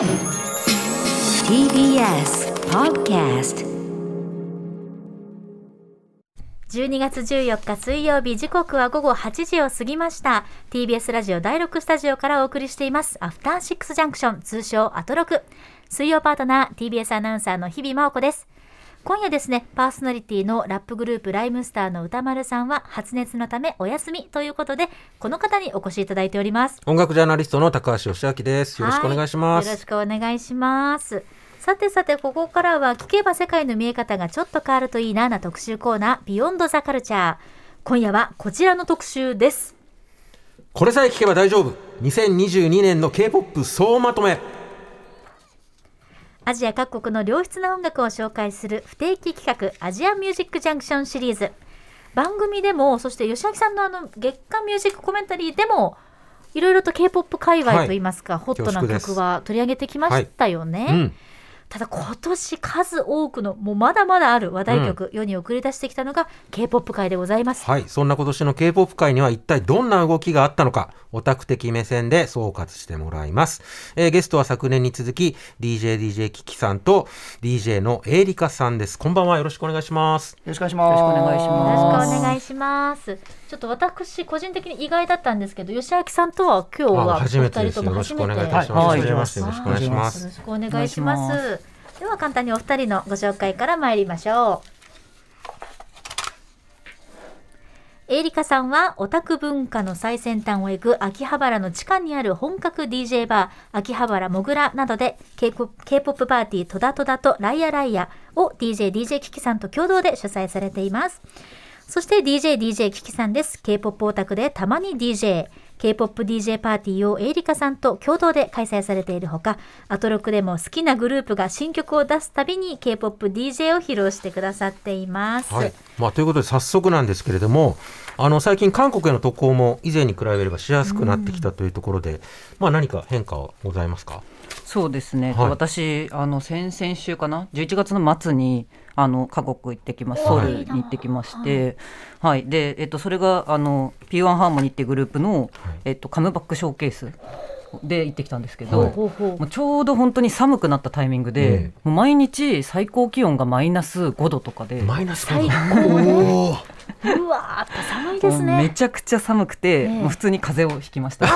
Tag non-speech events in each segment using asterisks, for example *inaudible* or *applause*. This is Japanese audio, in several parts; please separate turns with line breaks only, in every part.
TBS Podcast
12月14日水曜日時刻は午後8時を過ぎました。TBS ラジオ第6スタジオからお送りしています。アフターシックスジャンクション通称アトロク。水曜パートナー TBS アナウンサーの日々真央子です。今夜ですねパーソナリティのラップグループライムスターの歌丸さんは発熱のためお休みということでこの方にお越しいただいております
音楽ジャーナリストの高橋義明です。よろしくお願いします。
はいよろしくお願いしますさてさてここからは聞けば世界の見え方がちょっと変わるといいなな特集コーナービヨンドザカルチャー今夜はこちらの特集です
これさえ聞けば大丈夫。2022年の K-POP 総まとめ。
アジア各国の良質な音楽を紹介する不定期企画アジアミュージックジャンクションシリーズ。番組でもそして吉明さんのあの月間ミュージックコメンタリーでもいろいろと K-POP 界隈といいますか、ホットな曲は取り上げてきましたよね、
うん。
ただ今年数多くのもうまだまだある話題曲、世に送り出してきたのが K-POP 界でございます、
はい。そんな今年の K-POP 界には一体どんな動きがあったのか、オタク的目線で総括してもらいます。えーゲストは昨年に続き、DJDJ キキさんと DJ のエイリカさんです。こんばんは。よろしくお願いします。
よろしくお願いします。
よろしくお願いし
よ
ます
ろしくお願いしますちょっと私個人的に意外だったんですけど吉明さんとは今日は
あ初めて
お二
です。よろしくお
人とも初めて
願いいたします。よろしくお願いします。
よろしくお願いしますでは簡単にお二人のご紹介から参りましょうエイリカさんはオタク文化の最先端を行く秋葉原の地下にある本格 DJ バー秋葉原もぐらなどで K-POP パーティートダトダとライアライアを DJ DJ キキさんと共同で主催されていますそして DJ DJ キキさんです。K-POP オタクでたまに DJ。K-POP DJ パーティーをエイリカさんと共同で開催されているほか、アトロクでも好きなグループが新曲を出すたびに K-POP DJ を披露してくださっています。
はい。まあ、ということで早速なんですけれども、あの、最近韓国への渡航も以前に比べればしやすくなってきたというところで、まあ何か変化はございますか？
そうですね、
はい
私あの先々週かな？11月の末にあの韓国行ってきます。ソウルに行ってきまして、はい。でえっと、それがあの P1 ハーモニーっていうグループの、えっと、カムバックショーケースで行ってきたんですけど、
はい。
もうちょうど本当に寒くなったタイミングで、
ええ。
もう毎日最高気温がマイナス5度とかで。
マイナス
最
5度
うわ寒いです
もうめ
ね。
ちゃくちゃ寒くて、
ええ。
もう普通に風邪をひきました。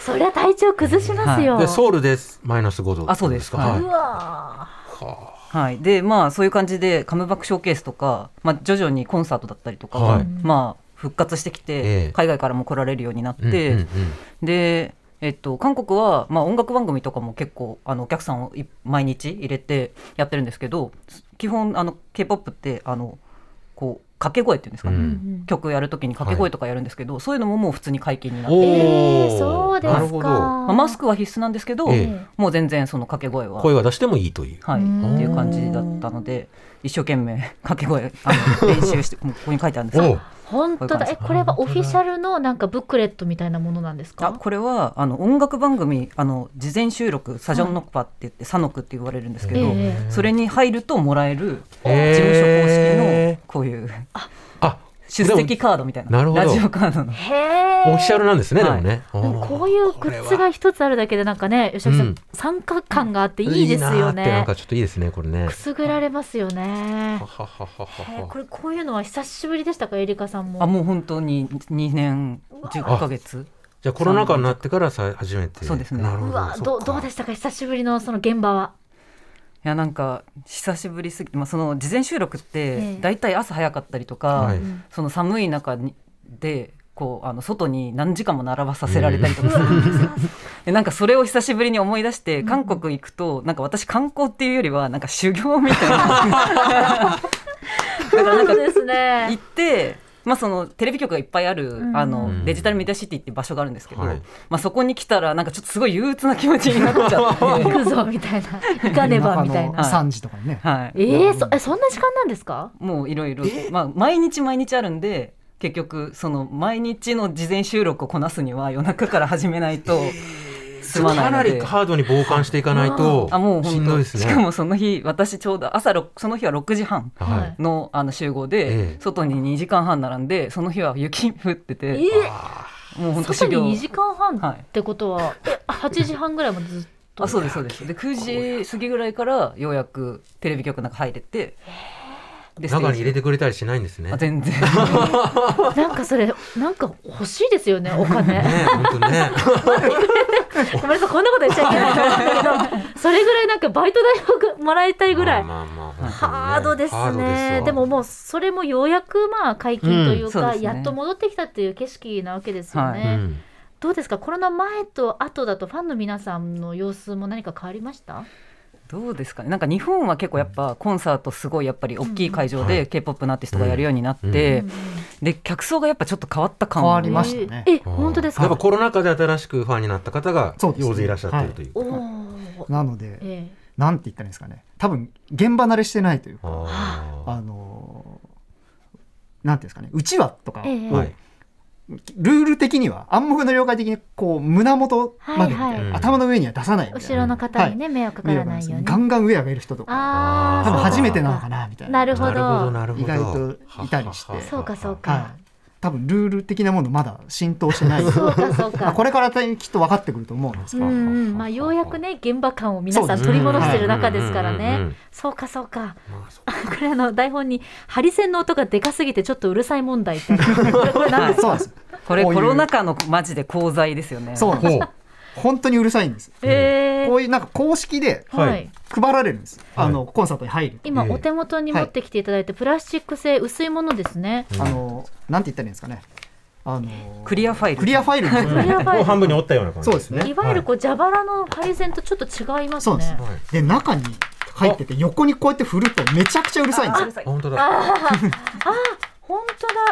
そりゃ体調崩しますよ。
でソウルですマイナス5度
あそうです。
か、
は
う
はい。
わ
はい、でまあそういう感じでカムバックショーケースとか、まあ、徐々にコンサートだったりとかが、
はい。
まあ、復活してきて、
ええ。
海外からも来られるようになって、
うんうんうん。
で、えっと、韓国は、まあ、音楽番組とかも結構あのお客さんをい毎日入れてやってるんですけど基本あの k p o p ってあのこう掛け声っていうんですか？ね、
う
ー。
ん。
曲やるときに掛け声とかやるんですけど、そういうのももう普通に解禁になっ
お
て、
えー、
ー
そうですか。
なるほど。
まあ、マスクは必須なんですけど、
ええ。
もう全然その掛け声は。
声は出してもいいという。
はい、
うん。
っていう感じだったので一生懸命 *laughs* 掛け声あの *laughs* 練習してここに書いてあるんですけど
おう。
本当だ。え、これはオフィシャルのなんかブックレットみたいなものなんですか？
あこれはあの音楽番組あの事前収録サジョンノッパって言って、サノクって言われるんですけど、
ええ。
それに入るともらえる事
へ
務所公式
ー
のこういう
あ
出席カードみたいな。
なるほど。
ラジオカードの。
へえ。
オフィシャルなんですね、
はい。
でもね。
でもこういうグッズが一つあるだけでなんかね、吉木さん、
うん。
参加感があっていいですよ
いいなーってなん
ね。
かちょっといいですねこれね。
くすぐられますよね。
は。はははは。
へーこれこういうのは久しぶりでしたか、エリカさんも？
あもう本当に2年10ヶ月
じゃあコロナ禍になってからさ初めて。
そうですね。
なるほど
うわ、どうどうで
し
したか、久しぶりのその現場は？
いやなんか久しぶりすぎて、まあ、その事前収録っ
ええ。
て大体朝早かったりとか、
はい。
その寒い中にでこうあの外に何時間も並ばさせられたりとかするんですよ。でなんかそれを久しぶりに思い出して韓国行くとなんか私観光っていうよりはなんか修行みたいな。だからなんか
そうです
行
ね
っ。て、まあ、そのテレビ局がいっぱいある、
うん。
あのデジタルメディアシティっていう場所があるんですけど、
はい。
まあ、そこに来たらなんかちょっとすごい憂鬱な気持ちになっちゃって。
行くぞみたいな、*laughs* 行かねばみたいな。
夜中の3時とかにね。
はい、
えー、そえそんな時間なんですか？
もういろいろ、まあ、毎日毎日あるんで結局その毎日の事前収録をこなすには夜中から始めないと済まない
かな。りハードに傍観していかないと
あもう
し
本当
んどいですね。
しかもその日私ちょうど朝ろその日は6時半。
はい。
のあの集合で、
ええ。
外に2時間半並んでその日は雪降ってて、
え
もう本当
外に
修行。
2時間半
はい。
ってことは、え8時半ぐらいまでずっ
あそうですそうです。で9時過ぎぐらいからようやくテレビ局なんか入れてで
中に入れ
て
てくれたりしないんですね。
あ全然。*laughs*
なんかそれなんか欲しいですよね *laughs* お金。
ね本当ね。*laughs*
ごめんなさいこんなこと言っちゃいけないけど。それぐらいなんかバイト代をもらいたいぐらい。
まあまあまあね
ハードです
ハード
ね
わ
でももうそれもようやくまあ解禁というか、
うんそうね。
やっと戻ってきたっていう景色なわけですよ
は
ね、
うん。
どうですか？コロナ前と後だとファンの皆さんの様子も何か変わりました？
どうですかね。なんか日本は結構やっぱコンサートすごいやっぱり大きい会場
は
で
い
k p o p のアーティストがやるようになって、
うん。
で客層がやっぱちょっと変わった感
変わりましたね。
ええ本当ですか？
やっぱコロナ禍で新しくファンになった方が大勢いらっしゃってるという
おお、
なので、
え
なんて言ったらいいんですかね。多分現場慣れしてないというか
あ
あのーなんていうんですかね。うちわとか、
ええ。
ーはい
ルール的には暗黙の了解的にこう胸元まで
はい
はい。
頭の上には出さないみたいな。
後ろの方にね、迷惑かからないように。
ガンガンウェアがいる人とか。
ああ
多分初めてなの
な
かなみたいな。
なるほ
ど。
意外といたりして。
ははは
そうかそうか、
はい、多分ルール的なものまだ浸透してない。
そうかそうか。
まあこれからきっと分かってくると思うんですけど、
うんうんまあ、ようやくね現場感を皆さ
ん
取り戻してる中ですからね。そうかそうか。*laughs* これあの台本にハリセンの音がでかすぎてちょっとうるさい問題って。これですか？
そうなんです。
これコロナ禍のマジで功罪ですよね。
そうなんです本当にうるさいんです。
え
こういうなんか公式で配られるんです、
はい。
あのコンサートに入ると。
今
ええ。
お手元に持ってきていただいて、プラスチック製薄いものですね、
あのなんて言ったらいいんですかね。あの
クリアファイル。
クリアファイルに
クリアファイル。
もう半分に折ったような感じ
そうですね。
いわゆるこう蛇腹のハリセンとちょっと違います
そうです。で中に入ってて横にこうやって振るとめちゃくちゃうるさいんですよ。
あ本当だ。
本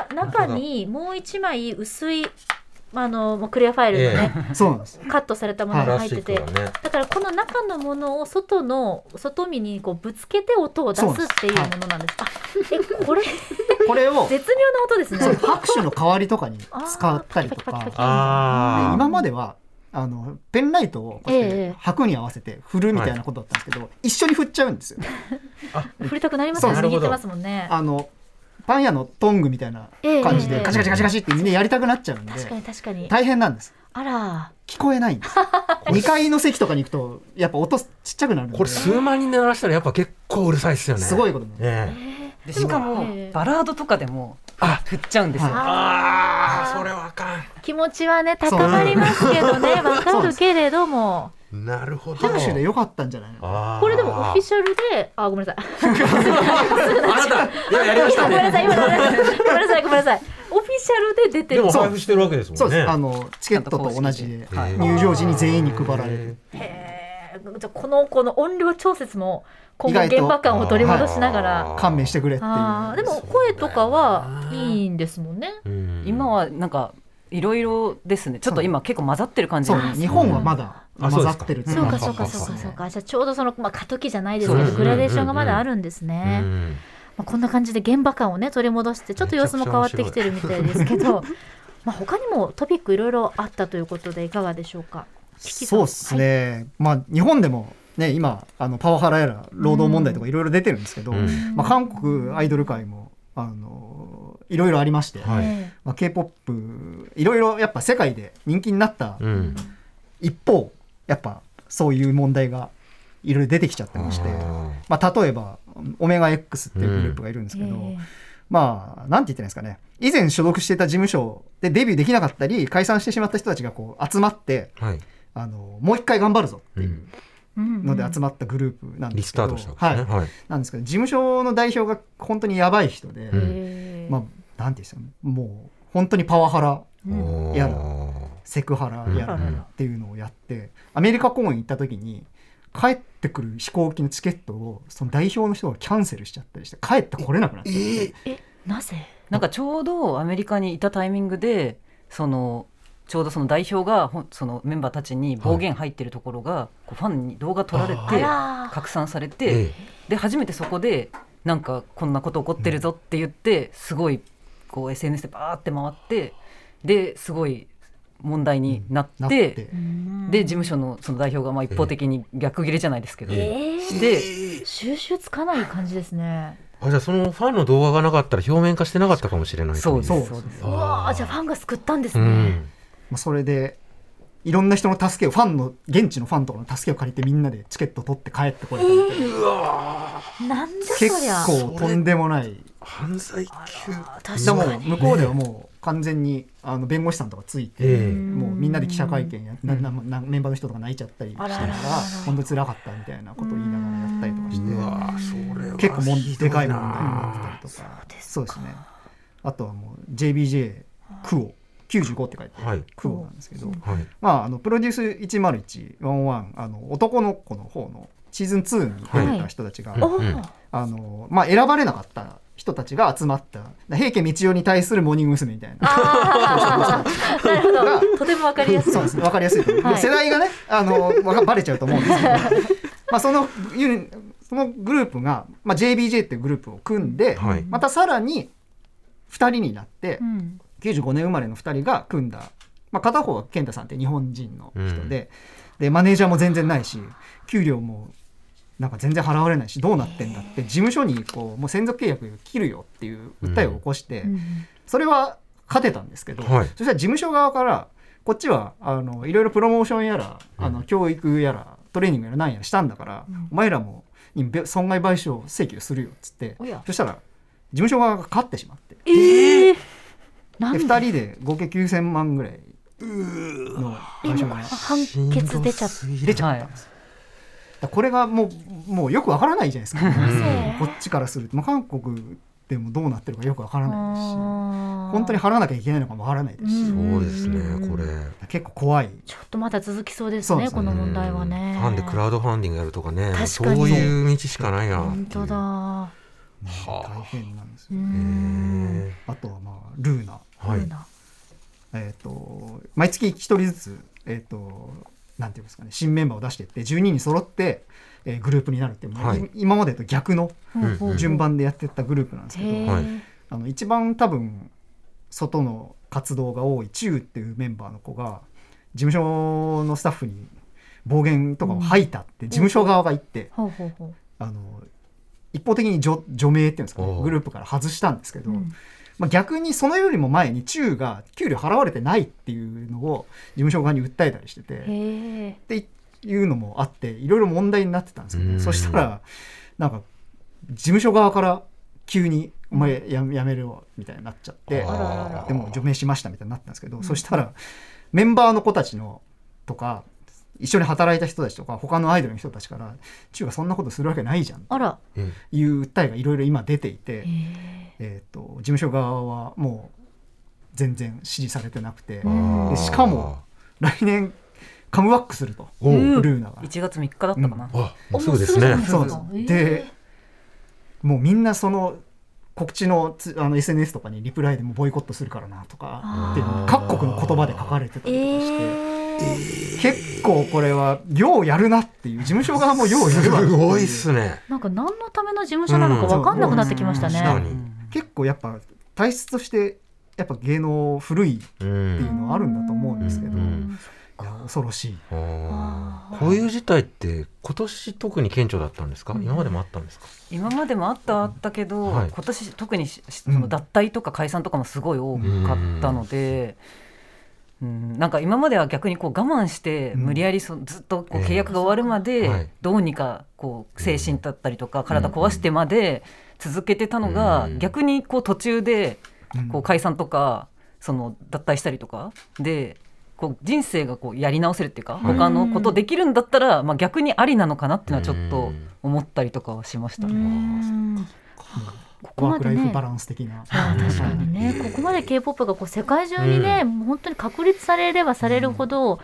当だ。中にもう一枚薄いあのもうクリアファイルのね、
そうなんです
カットされたものが入ってて、
プラスチックがね
だからこの中のものを外の外見にこうぶつけて音を出すっていうものなんです。あえこれ *laughs*
これを
絶妙な音です
そう
ね。
拍手の代わりとかに使ったりとか今まではあのペンライトをこうやっ
ええ
て拍に合わせて振るみたいなことだったんですけど、一緒に振っちゃうんですよ。*laughs*
振りたくなりますよね。
そうなるほど
握ってますもんね。
あのパン屋のトングみたいな感じ
ええ
でガチガチガチガチってみんなやりたくなっちゃうんで
確かに確かに。
大変なんです。
あら。
聞こえないんです。*laughs* 2階の席とかに行くとやっぱ音ちっちゃくなる
これ数万人で鳴らしたらやっぱ結構うるさいですよね。
すごいこと
ねえ
でしかも
ええ。
バラードとかでも
あ。
振っちゃうんですよ、
はい。
ああそれはあか
気持ちはね高まりますけどねわかるけれども。
んなるほど。
拍手でよかったんじゃないの？
これでもオフィシャルであごめんなさい。
あなたいややりました
ごめんな
ね
さい今ごめんなさいごめんなさいごめんなさい。オフィシャルで出てる。
でも配布してるわけですもんね。
そうです。あのチケットと同じで入場時に全員に配られる。
へー。じゃあこのこの音量調節も今後現場感を取り戻しながら。
勘弁してくれっていう。
でも声とかはいいんですもんね。
うん。
今はなんかいろいろですね。ちょっと今結構混ざってる感じ
そう
に
日本はまだ
あ
混ざってるってい
そうかそうかそうかそうか。じゃあちょうどそのまあ過渡期じゃないですけどグラデーションがまだあるんです
う
ね
ん。
まあ、こんな感じで現場感をね取り戻してちょっと様子も変わってきてるみたいですけど。*laughs* まあ他にもトピックいろいろあったということでいかがでしょうか？
そうですね。まあ日本でもね今あのパワハラやら労働問題とかいろいろ出てるんですけど、
うん。
まあ韓国アイドル界もあのいろいろありまして、
はい。
え
まあ K-POP いろいろやっぱ世界で人気になった
うん。
一方やっぱそういう問題がいろいろ出てきちゃってまして、
あ
まあ例えばオメガ X っていうグループがいるんですけど、
え
まあ、なんて言ってんですかね。以前所属していた事務所でデビューできなかったり、解散してしまった人たちがこう集まって、
ーはい。
あの、もう一回頑張るぞっていう
うん。
ので集まったグループなんですけど、
タートしたわけですね。
はい。
はい。
なんですけど、事務所の代表が本当にやばい人で、まあ、なんて言うんですかね、もう本当にパワハラ、
うん
やだ
お
セクハラやら
うん。
っていうのをやって、アメリカ公演行った時に、帰ってくる飛行機のチケットをその代表の人がキャンセルしちゃったりして帰ってこれなくなっちゃって、
えなぜ？
なんかちょうどアメリカにいたタイミングでそのちょうどその代表がほんそのメンバーたちに暴言入ってるところが、こうファンに動画撮られ
あ
て
ら
拡散されて、
ええ。
で初めてそこでなんかこんなこと起こってるぞって言って、すごいこう SNS でバーって回ってですごい問題になって,、
なって。
で事務所のその代表がまあ一方的に逆切れじゃないですけど、
え
して
収集つかない感じですね。
あじゃあそのファンの動画がなかったら表面化してなかったかもしれない
そう。です
そう
です
うわあじゃあファンが救ったんですね、
うん。
まあ、それでいろんな人の助けをファンの現地のファンとかの助けを借りてみんなでチケット取って帰ってこれたみたいな、
なんじゃそりゃ。
結構とんでもない。
犯罪級。
確
でも
かに。
向こうではもう完全にあの弁護士さんとかついて、
ええ。
もうみんなで記者会見やなななメンバーの人とか泣いちゃったりしてたから本当に辛かったみたいなことを言いながらやったりとかして。
うわそれは
結構もでかい問題にな。ってたりとかそうですね。あとはもう JBJ クオ。95って書いて、
はい。
クオなんですけど、
はい。
まあ、あのプロデュース10111あの男の子の方のシーズン2に出てた人たちが、
はい。
あのまあ、選ばれなかった人たちが集まった平家道夫に対するモーニング娘。みたいな。
あーなるほどとてもわかりやすい
そうですね、わかりやすいと思う、
はい
世代がね、あの、わかバレちゃうと思うんですけど。*laughs* まあ、その、そのグループが、まあ、JBJ っていうグループを組んで、
はい
またさらに。2人になって
う、ん
95年生まれの2人が組んだ。まあ、片方は健太さんって日本人の人で。で、マネージャーも全然ないし、給料も。なんか全然払われないしどうなってんだって事務所にこうもう専属契約切るよっていう訴えを起こして、
うん
それは勝てたんですけど、
はい。
そしたら事務所側からこっちはあのいろいろプロモーションやらあの
うん
教育やらトレーニングやら何やらしたんだから、
うん。
お前らも損害賠償請求するよっつってそしたら事務所側が勝ってしまって。
ええなんで？
で2人で合計9000万ぐらいの賠償が
判決出ちゃった。
出ちゃったんですこれがもうもうよくわからないじゃないですか、
ん。
こっちからすると、まあ、韓国でもどうなってるかよくわからないですし。
本
本当に払わなきゃいけないのかもわからないですし、
うん
そうですねこれ。
結構怖い。
ちょっとまだ続きそうです
そうですね。
ねこの問題はね。
ファンでクラウドファンディングやるとかね。そういう道しかないな
本当だ。
は
大変なんです
う
よ、
ん。
へ
あとはまあルーナ。
ーはい。
えっ、と毎月一人ずつえっ、となんていうんですかね新メンバーを出していって12人揃って、えーグループになるっていう、まあ
はい。
い今までと逆の順番でやってったグループなんですけど、あの一番多分外の活動が多いチューっていうメンバーの子が事務所のスタッフに暴言とかを吐いたって事務所側が言って、あの一方的に除除名っていうんですか、ね、グループから外したんですけど、
うん
まあ、逆にそのよりも前にチューが給料払われてないっていうのを事務所側に訴えたりしてて。っていうのもあっていろいろ問題になってたんですよ
うん。
ね。そしたらなんか事務所側から急に「お前ややめるわ」みたいになっちゃってでも除名しましたみたいになったんですけど、そしたらメンバーの子たちのとか一緒に働いた人たちとか他のアイドルの人たちから「チューがそんなことするわけないじゃん」
あら。
うん
いう訴えがいろいろ今出ていて。
へえ
えー、と事務所側はもう全然支持されてなくて、しかも来年カムバックすると、ルーナが。
1月3日だったかな、
うすぐですね。
そうでもうみんなその告知のつあの SNS とかにリプライでもボイコットするからなとかって各国の言葉で書かれてたりとかして、
え
結構これはようやるなっていう事務所側もようやるわっていう。
すごいっすね。
なんか何のための事務所なのか分かんなくなってきましたね。
確かに。
結構やっぱ体質としてやっぱ芸能古いって
う
いうんのはあるんだと思うんですけど、
うん。
恐ろしい。
こういう事態って今年特に顕著だったんですか、今までもあったんですか？
今までもあったはあったけど、
はい。
今年特にしその脱退とか解散とかもすごい多かったので、うんなんか今までは逆にこう我慢して
うん。
無理やりそずっとこう
ええ。
契約が終わるま
はい。
でどうにかこう精神だったりとか体壊してまで続けてたのが
うん。
逆にこう途中で
うん。
こう解散とかその脱退したりとかでこう人生がこうやり直せるっていうか、
はい。
他のことできるんだったら、まあ、逆にありなのかなっていうのはちょっと
うん。
思ったりとかはしました
う
ね。
んここ
ワ
までね
ークライフバランス的な。
確かにね。ここまで K-POP がこう世界中にね、もう本当に確立されればされるほど、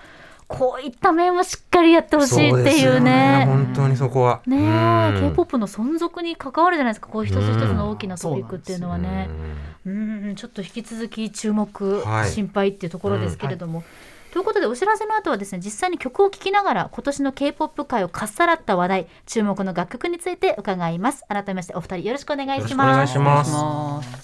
こういった面もしっかりやってほしいっていうね。
本当にそこは。
ねえ、
うん。
K-POP の存続に関わるじゃないですか。こう一つ一つの大きなトピックっていうのはね。うん。ちょっと引き続き注目、
はい。
心配っていうところですけれども。ということでお知らせの後はですね実際に曲を聴きながら今年の K-POP 界をかっさらった話題注目の楽曲について伺います。改めましてお二人よろしくお願いし
よろしくお願
ます。
いします.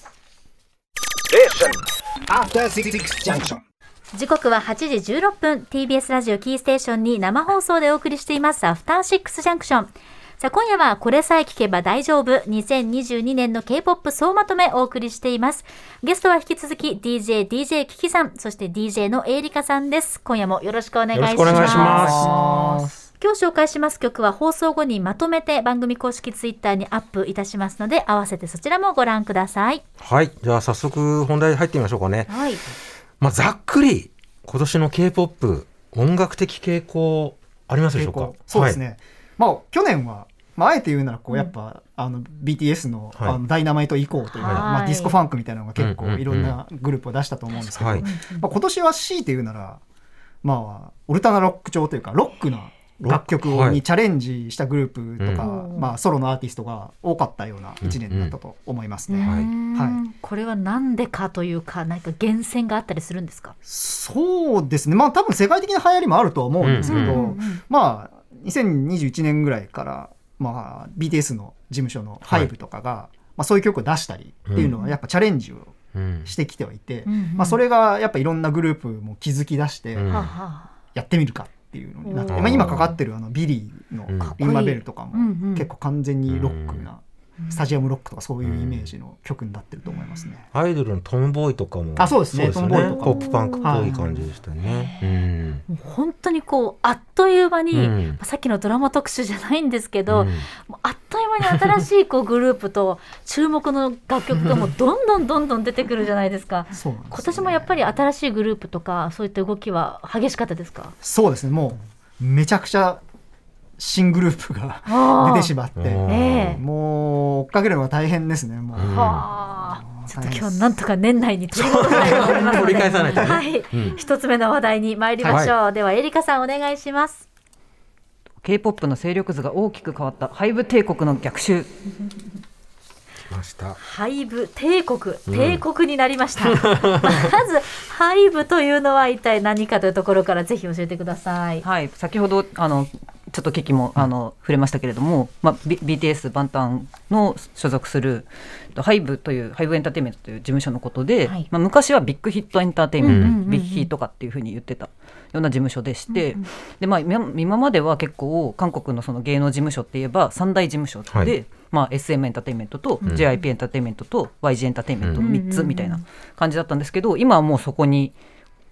時刻は8時16分。TBS ラジオキーステーションに生放送でお送りしています。アフターシックスジャンクションさあ今夜はこれさえ聞けば大丈夫。2022年の K-POP 総まとめお送りしています。ゲストは引き続き DJ DJ キキさんそして DJ のエイリカさんです。今夜もよろしくお願いします。
よろしくお願いします。
今日紹介します。曲は放送後にまとめて番組公式ツイッターにアップいたしますので合わせてそちらもご覧ください。
はい。じゃあ早速本題入ってみましょうかね。
はい。
まあざっくり今年の K-POP 音楽的傾向ありますでしょうか？
そうですね、まあ去年は、まあ、あえて言うならこうやっぱ、あの BTS の,、
はい。
あのダイナマイト以降というか、
はい。
まあ、ディスコファンクみたいなのが結構いろんなグループを出したと思うんですけど、
はい。
まあ、今年は強いて言うなら、まあ、オルタナロック調というかロックな楽曲にチャレンジしたグループとか、
うん。
まあ、ソロのアーティストが多かったような1年だったと思いますね。
はいう
ーん。
は
これはなんでかというか何か源泉があったりするんですか？
そうですね。まあ多分世界的な流行りもあるとは思うんですけど、
うん。
うん。うん
まあ2021年ぐらいから、まあ、BTS の事務所の HYBE とかが、まあ、そういう曲を出したりっていうのはやっぱチャレンジを
うん。
してきてはいて、
うんうん
まあ、それがやっぱいろんなグループも気づき出してやってみるかっていうのになって、
うん
まあ、今かかってるあの Billlie の
うん「
RING ma Bell」とかも結構完全にロックな、スタジアムロックとかそういうイメージの曲になってると思いますね。
アイドルの TOMBOY とかも。
あそうですね。トムボーイとかも。
ポップパンクっぽい感じでしたね、
もう本当にこうあっという間に、
うん。
さっきのドラマ特集じゃないんですけど、
うん。
あっ間に新しいこうグループと注目の楽曲がもうどんどんどんどん出てくるじゃないですか。*laughs*
ですよね。
今年もやっぱり新しいグループとかそういった動きは激しかったですか？
そうですね。もうめちゃくちゃ新グループが *laughs* 出てしまって。もう追っかけるのが大変ですね。もう、
うん。
はあ。ちょっと今日なんとか年内に取り戻さないと思いますので
取り返さない。とね
はい、
うん
一つ目の話題に参りましょう、ではエリカさんお願いします
K-POP の勢力図が大きく変わった。 HYBE 帝国の逆襲。
来ました。
HYBE 帝国。帝国になりました、*laughs* まず HYBE というのは一体何かというところからぜひ教えてください。
はい。先ほどあのちょっと危機もあの触れましたけれども、まあ、B- BTS バンタンの所属する HYBE という HYBE エンターテインメントという事務所のことで、
はい。
まあ、昔はビッグヒットエンターテインメント、
うんうんうんうん。
ビッヒーとかっていうふうに言ってたような事務所でして、でまあ、今今までは結構韓国のその芸能事務所って言えば三大事務所で、
はい。
まあ、SM エンターテインメントと、
ん。
JIP エンターテインメントと YG エンターテインメントの3
うん。
つみたいな感じだったんですけど今はもうそこに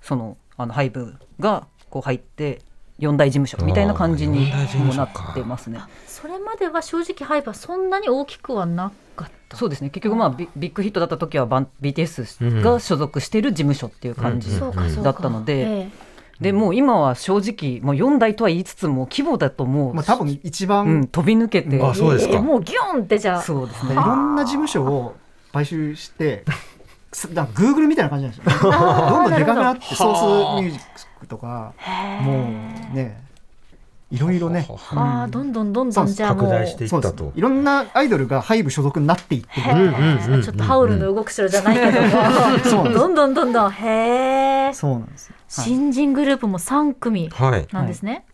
そのあの HYBE がこう入って4大事務所みたいな感じにもなってますね。
それまでは正直 HYBE はそんなに大きくはなかった。
そうですね。結局まあビビッグヒットだった時はバン BTS が所属してる事務所っていう感じだったので、
え
でもう今は正直もう4代とは言いつつも規模だともう、
まあ、多分一番、
うん、飛び抜けて、
あそうですか。
えもうギュンってじゃあ。
そうですね。
いろんな事務所を買収して *laughs* すだから Google みたいな感じなんですよ、*laughs* どんどんでかくなって
る
ソースミュージックとかもうねいろいろね。
ほどは。あどんどんどんどんじゃあもう。
拡大してい
ろんなアイドルがハイブ所属になっていって
ちょっとハウルの動く城じゃないけども、*laughs* どんどんどんどん。へえ
そうなんです。よ
新人グループも3組
はい。
なんですね、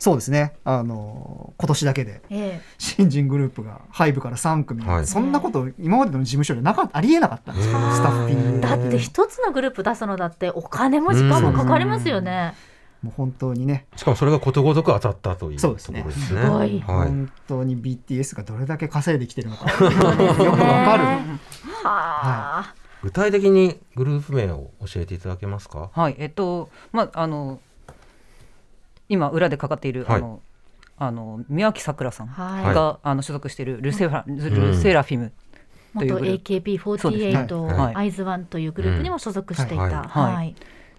そうですね。あの今年だけで。
え
新人グループがハイブから3組、
はい。
そんなこと今までの事務所でなかありえなかったんですスタッフィング
えだって一つのグループ出すのだってお金も時間もかかりますよね、
もう本当にね。
しかもそれがことごとく当たったという
そうですね。
ところですね。
すごい。
はい。
本当に BTS がどれだけ稼いできてるのか。よくわかる。
はあ、
具体的にグループ名を教えていただけますか？
はい。えっとまああの今裏でかかっている、
はい。
あのあの宮脇咲良さん
はい。
が、あの所属しているルセファ、ルセラフィムという
元
グループ。そうですね。
AKB48、
はい。
アイズワンというグループにも所属していた、
うん。
はい。
はい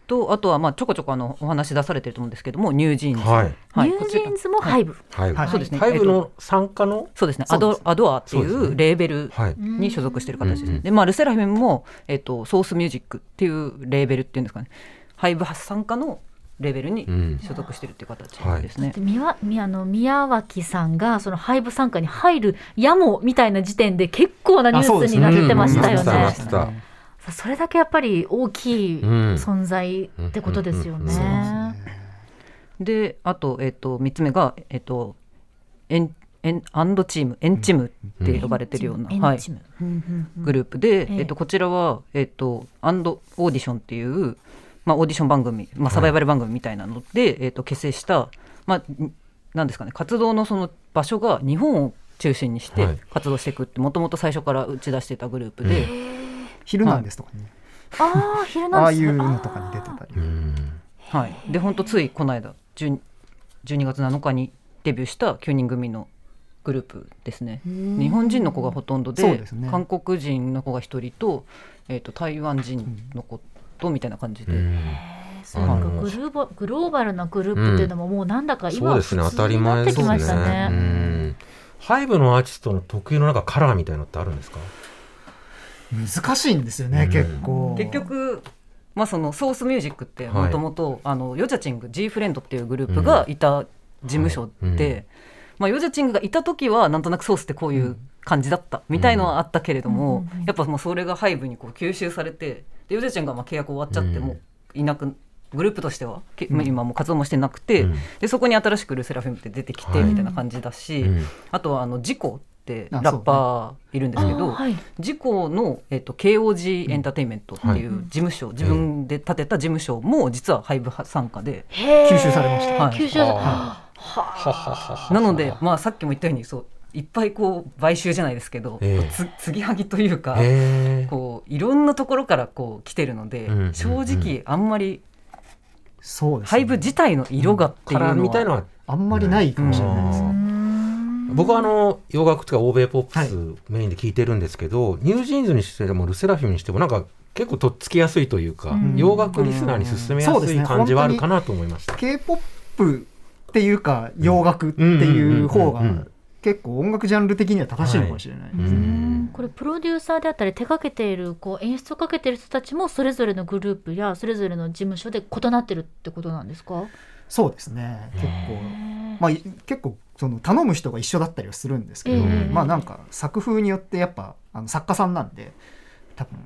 とあとはまあちょこちょこあのお話出されてると思うんですけどもニュージーンズ、
はい。
はい
ニュージーンズもハイブ、
はい、
はい。
そうですね。
ハイブの参加の、
そうですね、アドアドアってい
う
レーベル
はい、
に所属している形ですね。
うんうん
で、まあ、ルセラフィムも、えっと、ソースミュージックっていうレーベルっていうんですかね、ハイブ参加のレーベルに
うん。
所属しているっていう形
はい。
ですね。
で宮宮の宮脇さんがそのハイブ参加に入るやもみたいな時点で結構なニュースになってましたよ
ね
それだけやっぱり大きい
うん。
存在ってことですよ
うん
ね。
で
あと、えっと、3つ目が、えっと、エンエンアンドチーム、エンチームって呼ばれてるような、はい。グループで、
ええ。
えっと、こちらは、えっと、アンドオーディションっていう、まあ、オーディション番組、まあ、サバイバル番組みたいなので、えっと、結成した、まあ、なんですかね活動のその場所が日本を中心にして
はい。
活動していくってもともと最初から打ち出してたグループで、
昼なんですとかね、
ああ昼なんです
ああいうのとかに出てたり。
うん。
はい、で本当ついこの間10 12月7日にデビューした9人組のグループですね。日本人の子がほとんどで
ね。
韓国人の子が1人と,、えー、と台湾人の子とみたいな感じで、
なん。か。グルーバグローバルなグループっていうのももうなんだか今
そうですね。当たり
普通になってきま
前ですね。
したね。
うん。ハイブのアーティストの特有のなんかカラーみたいのってあるんですか？
難しいんですよね、
うん。
結構。
結局、まあ、そのソースミュージックって
はい。
もともとあのヨジャチング G フレンドっていうグループがいた事務所で、まあ、ヨジャチングがいた時はなんとなくソースってこういう感じだったみたいのはあったけれども、
うん
やっぱもうそれがハイブにこう吸収されてでヨジャチングがまあ契約終わっちゃって
うん。
もういなくグループとしては、今もう活動もしてなくて、
うん。
でそこに新しくルセラフィムって出てきて
はい。
みたいな感じだし、
うん。
あとはあのジコって
あ
ラッパーいるんですけど、
はい。
自公の、えっと KOG エンターテインメントっていう事務所、自分で建てた事務所も実はハイブ参加で、
吸収されました。
はい。
吸収
なので、まあ、さっきも言ったようにそういっぱいこう買収じゃないですけど、
ええ。
つ継ぎはぎというか、
へえ
こういろんなところからこう来てるので、
うんうん
正直あんまり
そうですね。
ハイブ自体の色がっていうのは、
カラーみたいのは
あんまりないかもしれないです
う
ね、
ん
僕はあの洋楽とか欧米ポップ
は
スメインで聴いてるんですけど、ニュージーンズにしてもルセラフィムにしてもなんか結構とっつきやすいというか、
うん。
洋楽リスナーに勧めやすい感じはあるかなと思いました。
K-POP っていうか洋楽っていう方が結構音楽ジャンル的には正しいのかもしれないですね、
うん。
これプロデューサーであったり手掛けているこう演出をかけている人たちもそれぞれのグループやそれぞれの事務所で異なってるってことなんですか？
そうですね。結構まあい結構その頼む人が一緒だったりはするんですけど、
ええ
まあなんか作風によってやっぱあの作家さんなんで多分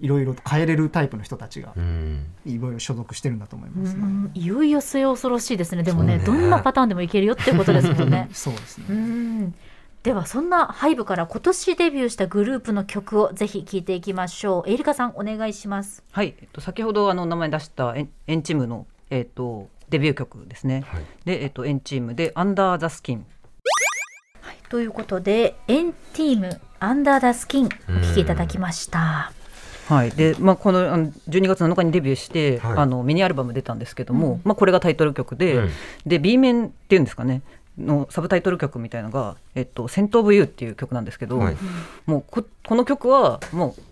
いろいろと変えれるタイプの人たちが
うん。
いろいろ所属してるんだと思いますね。
うん。いよいよ末恐ろしいですね。でもね
ね。
どんなパターンでもいけるよってことですもんね。*laughs*
そうですね。
うん。ではそんなハイブから今年デビューしたグループの曲をぜひ聴いていきましょう。エリカさんお願いします。
はい、えっと、先ほどあの名前出したエンエンチームの、えっと、デビュー曲ですね。
はい。
で、えっと、エンチームで「アンダー・ザ・スキン」
ということでエンティームアンダーダスキンお聴きいただきました。
はい。でまあ、このあの12月7日にデビューして、
はい。
あのミニアルバム出たんですけども、まあ、これがタイトル曲で,、
うん。
で B 面っていうんですかねのサブタイトル曲みたいのが「えっと、 Scent of You」っていう曲なんですけど、
はい。
もうここの曲はもう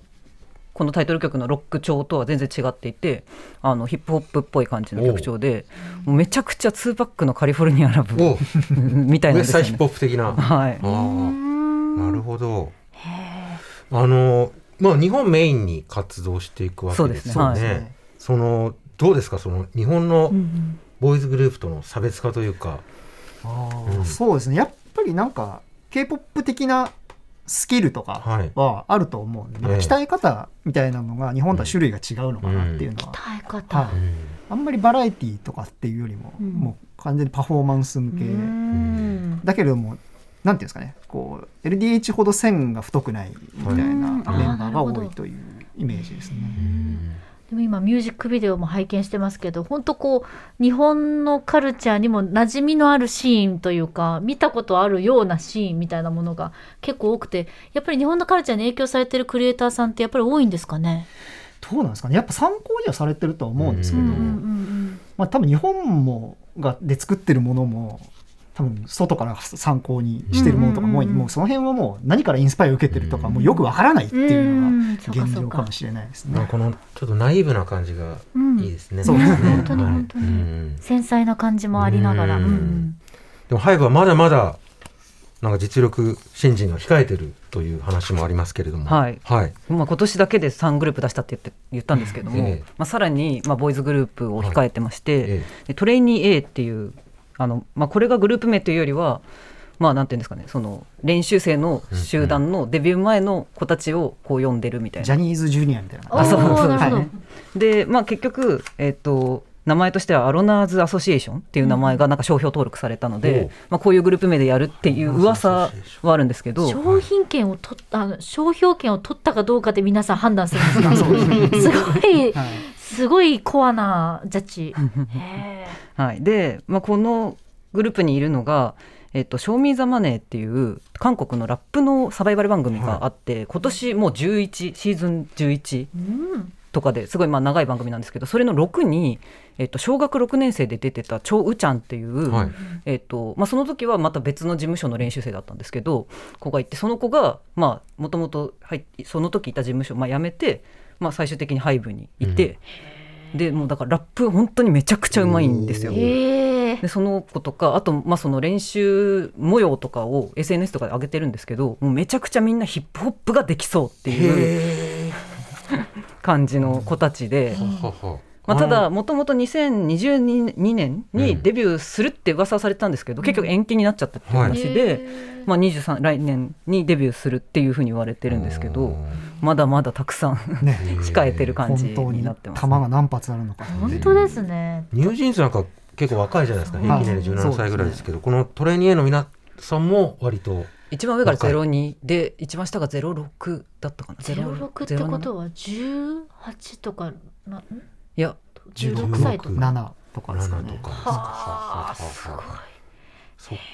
このタイトル曲のロック調とは全然違っていてあのヒップホップっぽい感じの曲調でもうめちゃくちゃ2Pac の California
Love *laughs*
みたいな
ウエストサイドヒップホ
なんですよね。
ップ的な。
はい。
ああなるほど。あのまあ日本メインに活動していくわけですよね。
そうです
ね。
そのどうですか？その日本のボーイズグループとの差別化というか。
そうですね。やっぱりなんか K-POP 的なスキルとか
はい。
はあると思うんで、なんか
ええ。
鍛え方みたいなのが日本とは種類が違うのかなっていうのは、
耐え方、
はい。あんまりバラエティーとかっていうよりも、
うん
もう完全にパフォーマンス向け、
うん。
だけれどもなんていうんですかね。こう LDH ほど線が太くないみたいなメンバーが多いというイメージですね。
でも今ミュージックビデオも拝見してますけど本当こう日本のカルチャーにも馴染みのあるシーンというか見たことあるようなシーンみたいなものが結構多くてやっぱり日本のカルチャーに影響されてるクリエイターさんってやっぱり多いんですかね？
どうなんですかね？やっぱ参考にはされてるとは思うんですけど、まあ、多分日本もがで作ってるものも多分外から参考にしてるものとかも
うんうんうん
もうその辺はもう何からインスパイアを受けてるとかもうよくわからないっていうのが現状かもしれないですね。
まあ。このちょっとナイーブな感じが
うん。
いいですね。
そうですね。
本当に
はい
本当に
うん。
繊細な感じもありながら。
うん。
うん。
でもハイブはまだまだなんか実力新人が控えてるという話もありますけれども。
はい。
はい。
まあ、今年だけで3グループ出したって言って言ったんですけども、
ええ。
まあ、さらに、まあ、ボーイズグループを控えてまして、
え。
でトレイニー A っていうあの、まあ、これがグループ名というよりは、まあ、なんていうんですかねその練習生の集団のデビュー前の子たちをこう呼んでるみたいな。
ジャニーズジュニアみたいな。
お
感じ
そう。
ーなるほど。
はい。
で、まあ、結局、えっと名前としてはアロナーズ・アソシエーションっていう名前がなんか商標登録されたので、
おう。
まあ、こういうグループ名でやるっていう噂はあるんですけど、
商品権を取ったあの商標権を取ったかどうかで皆さん判断するんですか。*laughs* すごい
はい。
すごいコアなジャッジ。*laughs* へ
はい、で、まあ、このグループにいるのが「えっと、ショーミー・ザ・マネー」っていう韓国のラップのサバイバル番組があって、今年もう11シーズン11
うん。
とかですごいまあ長い番組なんですけどそれの6に、えっと、小学6年生で出てたチョ・ウちゃんっていう、
はい。
えっとまあ、その時はまた別の事務所の練習生だったんですけど子がいてその子がもともとその時いた事務所、まあ、辞めて、まあ、最終的にハイブにいて、でもうだからラップ本当にめちゃくちゃうまいんですよ。でその子とかあと、まあ、その練習模様とかを SNS とかで上げてるんですけどもうめちゃくちゃみんなヒップホップができそうっていう *laughs* 感じの子たちで。
はは
まあ、ただもともと2022年にデビューするって噂はされてたんですけど、結局延期になっちゃったっていう話で、まあ、23来年にデビューするっていうふうに言われてるんですけどまだまだたくさん
ね。*laughs*
控えてる感じ
本当に
になってます、
弾が何発あるのか
本当ですね
ニュージーンズなんか結構若いじゃないですか。平均年齢17歳ぐらいですけどこのトレーニーの皆さんも割と
一番上が
若い
02で一番下が06だったかな。
ゼロ六ってこと
は
は十八とかない
や
十六。歳とか。
7とかですか
7
ね
とか。ですか
はあすごい。
そっか。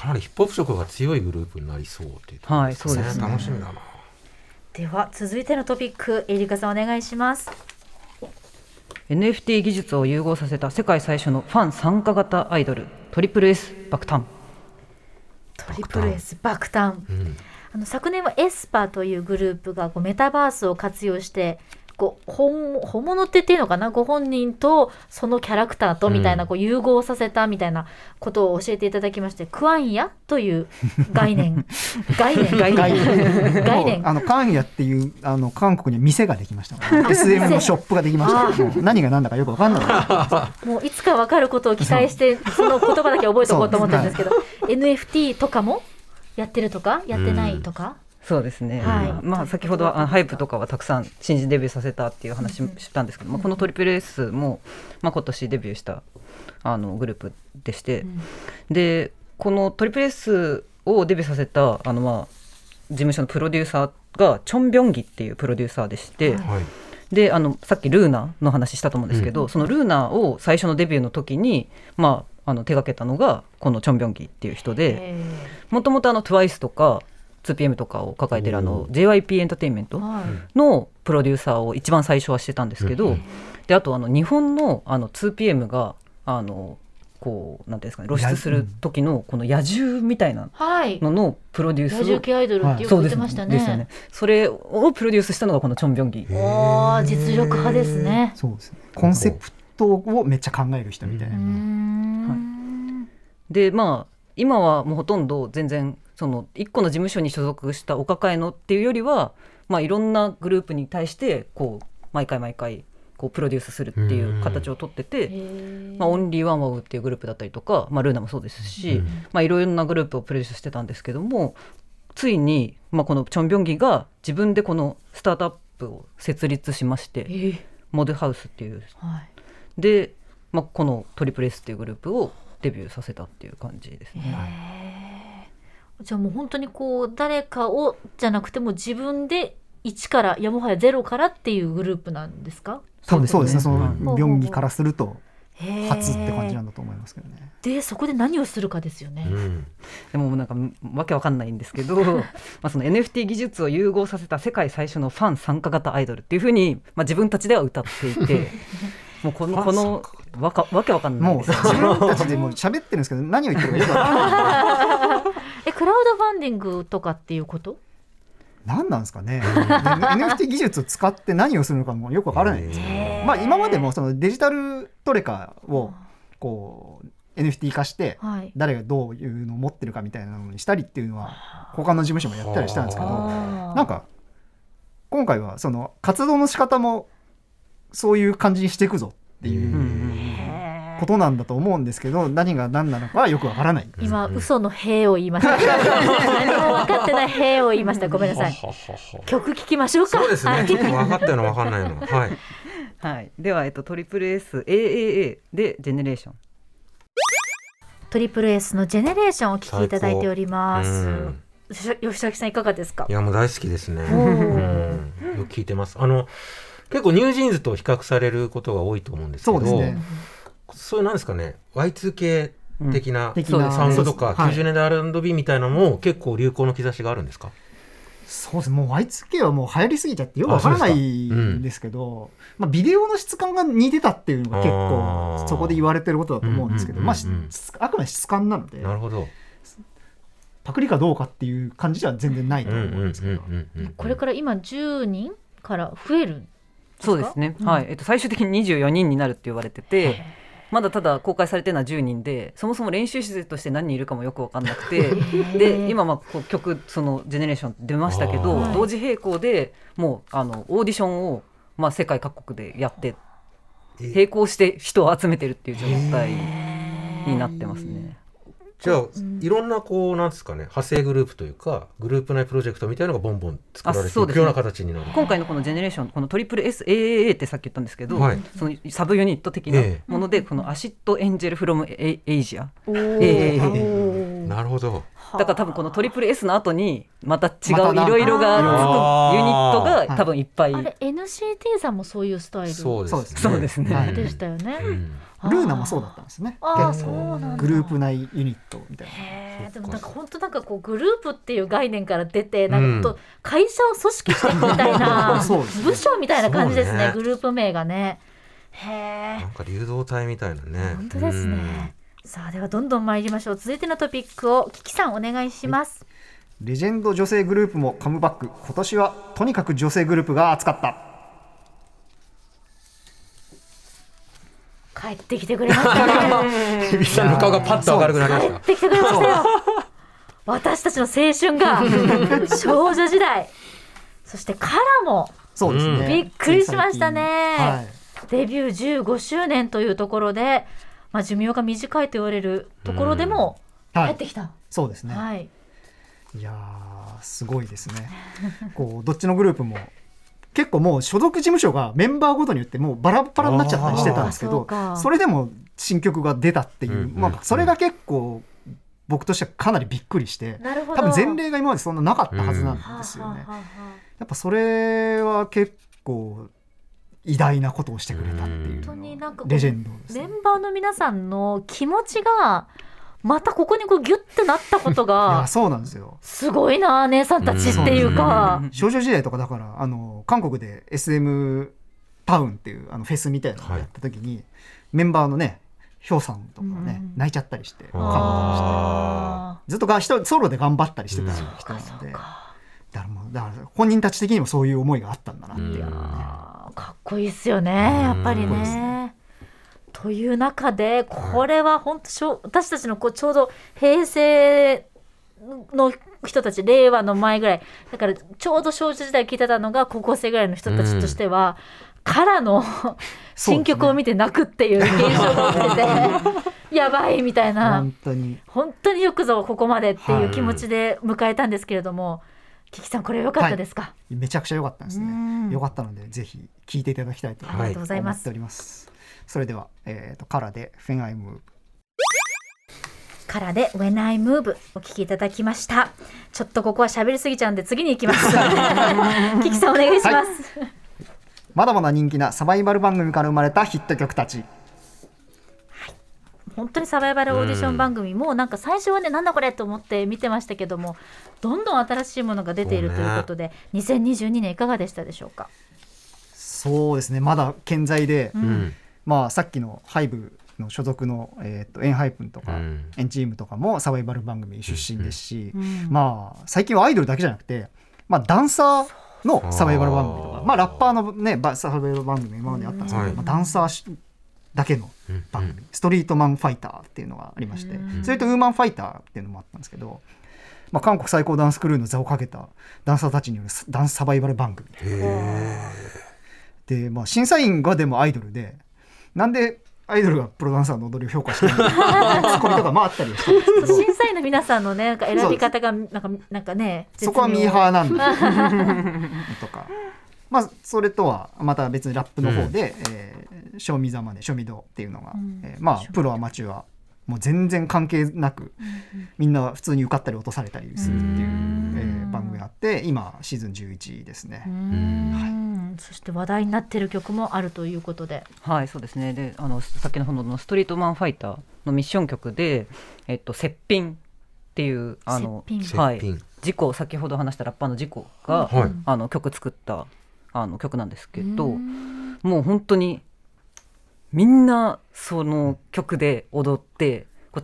かなりヒップホップ色が強いグループになりそうっていう
はいそうですね。
楽しみだな。
では続いてのトピックエリカさんお願いします。
NFT 技術を融合させた世界最初のファン参加型アイドルトリプル S 爆誕。
トリプル S 爆誕。
うん。
あの昨年はエスパーというグループがこうメタバースを活用してこう本本物って言っていいのかな？ご本人とそのキャラクターとみたいな、
うん。
こう融合させたみたいなことを教えていただきましてクワンヤという概念。*laughs* 概念。概
概
念。
念
概念。
あのカンヤっていうあの韓国には店ができましたね SM のショップができました。何が何だかよく分かんなかった
もういつか分かることを期待して *laughs* その言葉だけ覚えておこうと思ってるんですけど NFT とかもやってるとか？やってないとか、
そうですね、
はい。
まあ、先ほどあハイプとかはたくさん新人デビューさせたっていう話もしたんですけど、まあ、このトリプル S も、まあ、今年デビューしたあのグループでして、でこのトリプル S をデビューさせたあの、まあ、事務所のプロデューサーがチョン・ビョンギっていうプロデューサーでして、
はい。
はい。
であのさっきルーナの話したと思うんですけど、
うん。
そのルーナを最初のデビューの時に、まあ、あの手がけたのがこのチョン・ビョンギっていう人で。
え
もともとあの TWICE とか 2PM とかを抱えてるあの JYP エンターテインメントのプロデューサーを一番最初はしてたんですけど、であとあの日本のあの 2PM があのこうなんていうんですかね露出する時のこの野獣みたいな
はい。
ののプロデュース。を
野獣系アイドルって言ってましたね。
ですよね。それをプロデュースしたのがこのチョン・ビョンギ。
おー実力派ですね。
そうですね。コンセプトをめっちゃ考える人みたいうな、
ん。
でまあ今はもうほとんど全然その一個の事務所に所属したお抱えのっていうよりは、まあ、いろんなグループに対してこう毎回毎回こうプロデュースするっていう形をとってて、まあ、オンリーワンワウっていうグループだったりとか、まあ、ルーナもそうですし、
うん。
まあ、いろんなグループをプロデュースしてたんですけどもついに、まあ、このチョン・ビョンギが自分でこのスタートアップを設立しまして
えー。
モデハウスっていう。
はい。
で、まあ、このトリプル S っていうグループをデビューさせたっていう感じですね。
じゃあもう本当にこう誰かをじゃなくても自分で1からいやもはや0からっていうグループなんですか？
多分そうですね。そ
うん
のビョンギからすると初って感じなんだと思いますけどね。
でそこで何をするかですよね。
うん。
でもなんかわけわかんないんですけど *laughs* まあその NFT 技術を融合させた世界最初のファン参加型アイドルっていうふうに、まあ、自分たちでは歌っていて *laughs* もうこのこのわかわけわかんない
もう
です
自分たちでもう *laughs* 喋ってるんですけど何を言ってるかよくわかんない
えクラウドファンディングとかっていうこと？
何なんですかね。*laughs* で NFT 技術を使って何をするのかもよくわからないですよねまあ今までもそのデジタルトレカをこう NFT 化して
はい。
誰がどういうのを持ってるかみたいなのにしたりっていうのは他の事務所もやったりしたんですけど。なんか今回はその活動の仕方もそういう感じにしていくぞってい
う
ことなんだと思うんですけど何が何なのかはよくわからない。
今嘘の兵を言いました。*laughs* 何も分かってない兵を言いました。ごめんなさい。
ははは
曲聞きましょうか。
そうです
はい。
ねちょっと分かったような分かんないの。はい。*laughs*
はい、では、えっと、トリプル SAAA でジェネレーション。
トリプル S のジェネレーションをお聞きいただいております。
うん。
吉吉崎さんいかがですか？
いやもう大好きですね。よく聞いてます。あの結構ニュージーンズと比較されることが多いと思うんですけど、
そうですね
そういうなんですかね、Y2K 的な
的
な。
サウンドとか、
はい。
90年代 R&B みたいなのも結構流行の兆しがあるんですか？
そうです。ねもう Y2K はもう流行りすぎちゃってよくわからない
ん
ん。ですけど、まあ、ビデオの質感が似てたっていうのが結構そこで言われてることだと思うんですけど、まあ、あくまで質感なので
なるほど。
パクリかどうかっていう感じでは全然ないと
うんうんうん
思うんですけど、
うんうん。
これから今10人から増える
そうですね、
うん。
はい。えっと、最終的に24人になるって言われててまだただ公開されてるのは10人でそもそも練習生として何人いるかもよく分かんなくて *laughs* で今まあこう曲そのジェネレーション出ましたけど、同時並行でもうあのオーディションを、まあ、世界各国でやって並行して人を集めてるっていう状態になってますね。
じゃあ、いろんなこうなんですかね派生グループというかグループ内プロジェクトみたいなのがボンボン作られてい
あそうですね。
くような形になる。
今回のこのジェネレーションこのトリプル SAAA ってさっき言ったんですけど、
はい
そのサブユニット的な
え
もので、この Acid Angel from Asia。
お
なるほど。
だから多分このトリプル S の後にまた違ういろいろがつくユニットが多分いっぱい、
あれ NCT さんもそういうスタイル。
そうですね。
そうですね。
そうですね。
はい。
でしたよね。
うん
ルーナもそうだったんですね。グループ内ユニットみたいな。
でもなんか本当なんかこうグループっていう概念から出てなんか
うん
と会社を組織していくみたいな *laughs* 部署みたいな感じですねグループ名がね。へえ
なんか流動体みたいなね。
本当ですね。さあではどんどん参りましょう。続いてのトピックをキキさんお願いします。
レジェンド女性グループもカムバック。今年はとにかく女性グループが熱かった
帰ってきてくれましたね。*laughs*
日比さんの顔がパッと明るくなりました。
帰ってきてくれましたよ。私たちの青春が少女時代。そしてカラも
そうですね、
びっくりしましたね。
はい。
デビュー15周年というところで、まあ、寿命が短いと言われるところでも
はい。
帰ってきた。
そうですね、
はい、
い、やーすごいですね。こうどっちのグループも結構もう所属事務所がメンバーごとによってもうバラバラになっちゃったりしてたんですけど
そ
れでも新曲が出たっていう、まあ、それが結構僕としてはかなりびっくりして多分前例が今までそんななかったはずなんですよね。やっぱそれは結構偉大なことをしてくれたってい
う
レジェンドですね。
メンバーの皆さんの気持ちがまたここにこうギュッてなったこと
い
が
やそうなんですよ。
すごいな姉さんたちっていうか、
少女時代とかだからあの韓国で SM タウンっていうあのフェスみたいなのをやった時に、メンバーのねヒョウさんとかね、
うん。
泣いちゃったりして感動して。
あ
ずっとが人ソロで頑張ったりしてた
うん
人なので、
そうか
だからもうだから本人たち的にもそういう思いがあったんだなっていう、
うん
あーかっこいいっすよねやっぱり
うん
ね。という中でこれは本当しょ私たちのこうちょうど平成の人たち令和の前ぐらいだからちょうど少女時代聞いてたのが高校生ぐらいの人たちとしては、からの *laughs* 新曲を見て泣くっていう現象が起きてて *laughs* やばいみたいな。
本当に。
本当によくぞここまでっていう気持ちで迎えたんですけれども、キキさんこれ良かったですか、
めちゃくちゃ良かったです
うん。
ね良かったのでぜひ聴いていただきたいと
ありがとうございます。
思っておりますそれでは、えー、とカラーで「フェンアイムーブ。
からで When I Move お聞きいただきました。ちょっとここは喋りすぎちゃうんで次に行きます。*laughs* キキさんお願いします、
まだまだ人気なサバイバル番組から生まれたヒット曲たち。
本当にサバイバルオーディション番組もなんか最初はねなんだこれと思って見てましたけどもどんどん新しいものが出ているということで、2022年いかがでしたでしょうか、
そうですね。まだ健在で、
うん
まあさっきのハイブの所属の、えー、とエンハイプンとか、
うん。
エンチームとかもサバイバル番組出身ですし、
うん。
まあ最近はアイドルだけじゃなくて、まあ、ダンサーのサバイバル番組とかまあラッパーのねばサバイバル番組今まであったんですけど、
はい。
まあ、ダンサーしだけの
うん。
番組、ストリートマンファイターっていうのがありまして、
うん。
それとウーマンファイターっていうのもあったんですけど、まあ、韓国最高ダンスクルーの座をかけたダンサーたちによるダンスサバイバル番組
へ
で、まあ、審査員がでもアイドルでなんでアイドルがプロダンサーの踊りを評価してるツッコミとかもあったりはしたんですけど。
審査員の皆さんのねなんか選び方がなんかなんかね
そこはミーハーなんだとか。まあ、それとはまた別にラップの方で「えー賞味ざまで賞味どう」っていうのが、
うん。
えーまあプロアマチュア。もう全然関係なくみんな普通に受かったり落とされたりするっていう、えー番組やになって今シーズン11ですね。
うーん。そして話題になってる曲もあるということで。
はいそうですね。であのさっきの方のストリートマンファイターのミッション曲で「えっと、接品」っていうあの
接品。
はい。事故先ほど話したラッパーの事故が、
はい。
あの曲作ったあの曲なんですけど、
うーん。
もう本当にみんなその曲で踊ってこう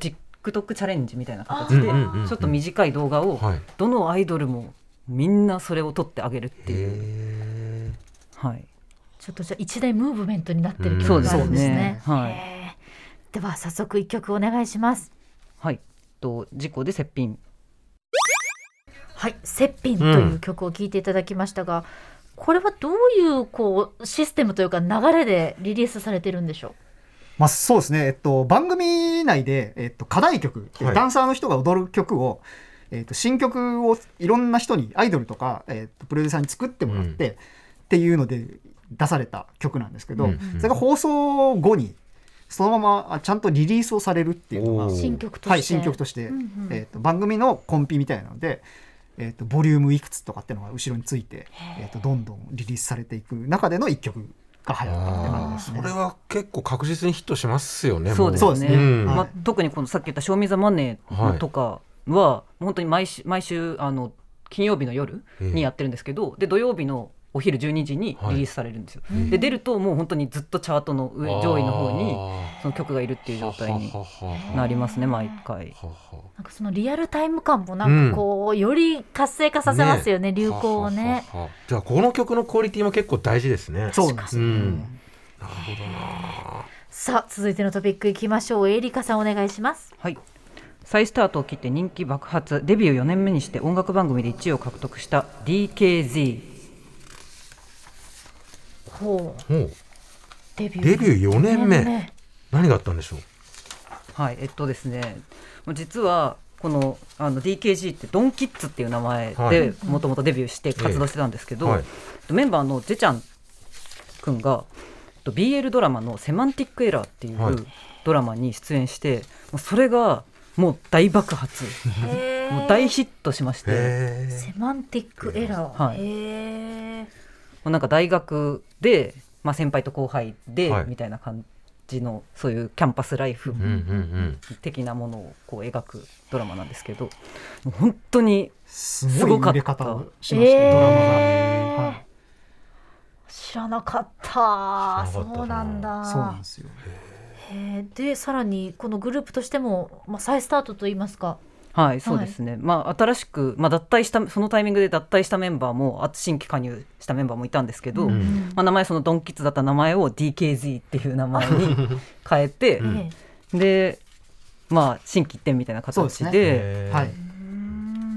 TikTok チャレンジみたいな形でちょっと短い動画を
はい。
どのアイドルもみんなそれを撮ってあげるっていう、
へ
はい、
ちょっとじゃあ一大ムーブメントになってる
うん
曲があるんですね。
そうですね。はい。
では早速一曲お願いします。
はい、と事故で接品
はい、セッピンという曲を聴いていただきましたが、これはどういうこうシステムというか流れでリリースされてるんでしょ
まあ、そうですね、えっと、番組内で、えっと、課題曲、
はい。
ダンサーの人が踊る曲を、えっと、新曲をいろんな人にアイドルとか、えっと、プロデューサーに作ってもらって、っていうので出された曲なんですけど、
うん。
それが放送後にそのままあちゃんとリリースをされるっていうのが
新曲として。
はい、新曲として、
うんうん。
えっと番組のコンピみたいなので、えっとボリュームいくつとかっていうのが後ろについて、えっとどんどんリリースされていく中での一曲が流行ったって感じですね。
それは結構確実にヒットしますよね。
そうですね。
そう
ん。
まあ
はい、
特にこのさっき言った「賞味ザマネー」とかは、本当に毎週毎週あの金曜日の夜にやってるんですけど、で土曜日のお昼12時にリリースされるんですよ。で出るともう本当にずっとチャートの上上位の方にその曲がいるっていう状態になりますね毎回。
なんかそのリアルタイム感もなんかこう、より活性化させますよね流行をね。
はははじゃあこの曲のクオリティも結構大事ですね。
そうですよ、
うん。なるほどな。
さあ続いてのトピックいきましょう。エリカさんお願いします。
はい。再スタートを切って人気爆発デビュー4年目にして音楽番組で1位を獲得した DKZ
ほう。
もう。
デビュー。
デビュー4年目。何があったんでしょう？
はい、えっとですね、もう実はこのあの DKG ってドンキッズっていう名前
はい。
でもともとデビューして活動してたんですけど、
はい。
メンバーのジェちゃんくんがえっと BL ドラマの「セマンティックエラー」ってい
はい。う
ドラマに出演して、もうそれがもう大爆発。もう大ヒットしまして。
へ
セマンティックエラー。
はいうなんか大学で、まあ、先輩と後輩で、
はい
みたいな感じのそういうキャンパスライフ。的なものをこう描くドラマなんですけどもう本当に
すごい売れ方をしました、
えー
ドラマが。はい
知らなかった。
知らなかったな
そうなんだ。
そうなんですよ。
でさらにこのグループとしても、まあ、再スタートといいますか
はいそうですね、まあ新しく、まあ、脱退したそのタイミングで脱退したメンバーもあと新規加入したメンバーもいたんですけど、
ん。
まあ、名前そのドンキッズだった名前を DKZ っていう名前に変えて、*laughs*
え
でまあ新規一点みたいな形で
はい。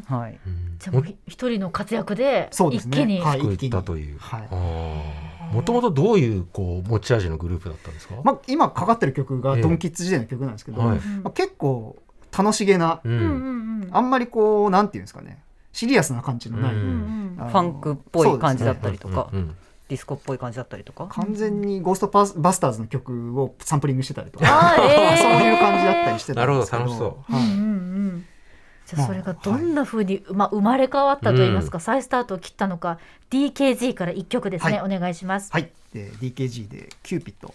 はい、
じゃあも一人の活躍で
そうですね。
一気に、
はい
作ったという。
はい。
もともとどういうこう持ち味のグループだったんですか？
まあ、今かかってる曲が
ええ。
ドンキッズ時代の曲なんですけど、
はい。
まあ、結構楽しげな、
う
うんうん
ん。
うん。
あんまりこうなんていうんですかね。シリアスな感じのない、
うん。
ファンクっぽい感じだったりとか、
うんうん。
ディスコっぽい感じだったりとか、
完全にゴーストパスバスターズの曲をサンプリングしてたりとか、*laughs*
えー。
そういう感じだったりしてたんですけど。
なるほど楽しそう。
はい。
うんうんうんじゃあ
まあ
それがどんな風に、まあ、生まれ変わったといいますか、再スタートを切ったのか DKZ から一曲ですね、
は
お願いします、
はい、で DKG でキューピッド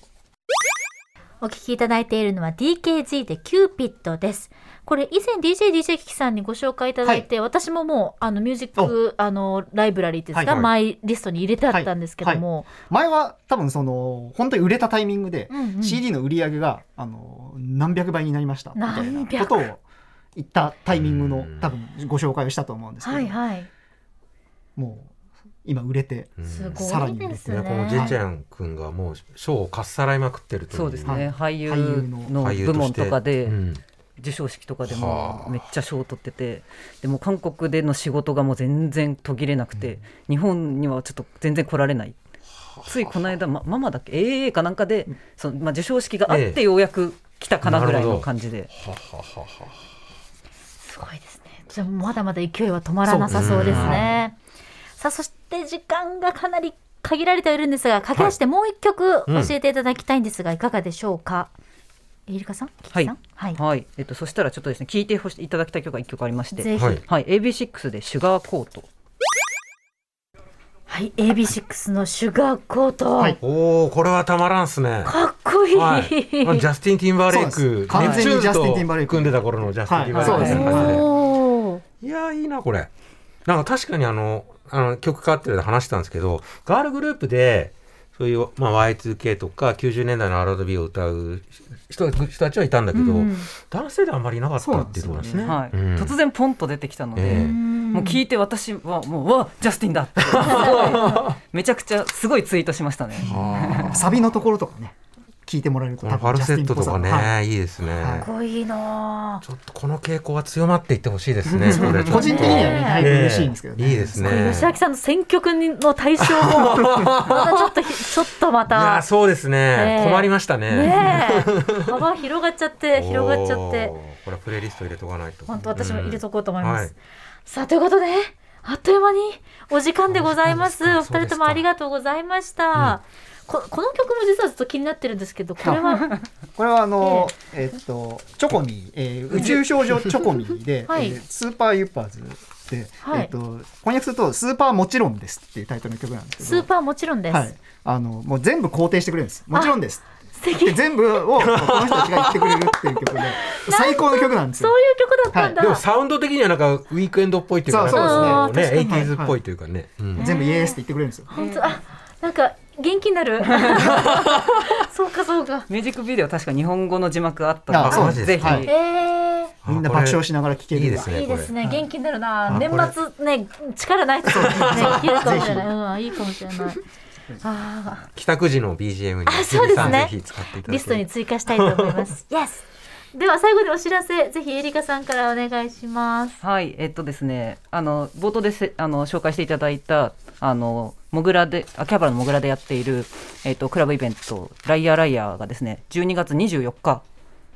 お聞きいただいているのは DKZ でキューピッドですこれ以前 DJDJ キキさんにご紹介いただいて、私ももうあのミュージックあのライブラリーですか、
はい
マイリストに入れてあったんですけども、
前は多分その本当に売れたタイミングで、
うんうん。
CD の売り上げがあの何百倍になりました。みたいなことを言ったタイミングの
うん。
多分ご紹介をしたと思うんですけど、
はいはい。
もう今売れて
うん。
す
さら
ごい
に売れて。
ですね
ねこのジェチェン君がもう賞をかっさらいまくってるという。
そうですね、
はい
俳優
俳優
の。部門とかで、
うん
授賞式とかで
はあ。
もめっちゃ賞を取っててでも韓国での仕事がもう全然途切れなくて、日本にはちょっと全然来られない。ついこの間、ま、ママだっけ？AA かなんかでその、まあ、授賞式があっ
ええ。
てようやく来たかなぐらいの感じで、
はははは
すごいですね。じゃあまだまだ勢いは止まらなさそうですね。さあそして時間がかなり限られてはいるんですが駆け足でもう一曲
うん。
教えていただきたいんですが、いかがでしょうか？かさん？キキさん？はい、
はい。えっと、そしたらちょっとですね聞いてほしいただきたい曲が1曲ありまして、
はい。
はい、AB6 で「シュガーコート」
はい、AB6 のシュガーコート。
はい。
おおこれはたまらんっすね。
かっこいい。
はい、まあ *laughs* ジャスティン・ティンバーレイ
そうで
ク
す完全にジャスティンティンバーレイク。
と組んでた頃のジャスティン・ティンバーレイク。
はい。そうです
みたい。な感じでいやーいいなこれ。なんか確かにあのあの曲変わってるで話したんですけどガールグループでそういう、まあ、Y2K とか90年代の R&B を歌う人人たちはいたんだけど、
うん。
男性ではあんまりいなかったっていうところですね。
はい
うん。
突然ポンと出てきたので、
ええ。
もう聞いて私はもううわジャスティンだって。*laughs* めちゃくちゃすごいツイートしましたね。
サビのところとかね聞いてもらえると
このファルセットとかね、
はい。
い、いですね、
はい。
かっこいいな
ちょっとこの傾向は強まっていってほしいですね。
個人的にはねだいぶ嬉しいんですけどね。
いいですね。
吉明さんの選曲の対象も *laughs* またちょっとひちょっとま
いやそうですね、
ねえ。
困りましたね。
ねえ。幅広がっちゃって *laughs* 広がっちゃって。
これはプレイリスト入れとかないと。
本当私も入れとこうと思います、
はい。
さあということであっという間にお時間でございます。
あ
お二人ともありがとうございました、ここの曲も実はずっと気になってるんですけどこれは *laughs*
これはあの、えっとチョコミ、えー宇宙少女 *laughs* チョコミで、
はい。
えースーパーユッパーズで、
はい。
えっと翻訳するとスーパーもちろんですっていうタイトルの曲なんですけど、
スーパーもちろんです、
はい、あのもう全部肯定してくれるんです。もちろんです。全部を *laughs* この人たちが言ってくれるっていう曲で最高の曲なんですよ。
そう。いう曲だったんだ、
でもサウンド的にはなんかウィークエンドっぽいっていうか、
そうそうですね
ね、
あー確かに。
80s っぽいというかね。うん。
全部イエースって言ってくれるんですよ。
本当あなんか元気になる？*laughs* そうかそうか。
ミュージックビデオ確か日本語の字幕あった
あそうです
のでぜひ、
はい。
えー。
みんな爆笑しながら聴ける。
いいですね
いいですね。
こ
元気になるな。
あ
年末ね力ない人ね聞けるかもしれな。いうんいいかもしれない。*laughs* あ
帰宅時の BGM に
あそうですね。
日比さんぜひ使っていただけ
ーリストに追加したいと思います。*laughs* Yes では最後にお知らせぜひエリカさんからお願いします。
はい、えっとですね、あの冒頭でせあの紹介していただいたあのモグラで秋葉原のモグラでやっているえっとクラブイベントライヤーライヤーがですね、12月24日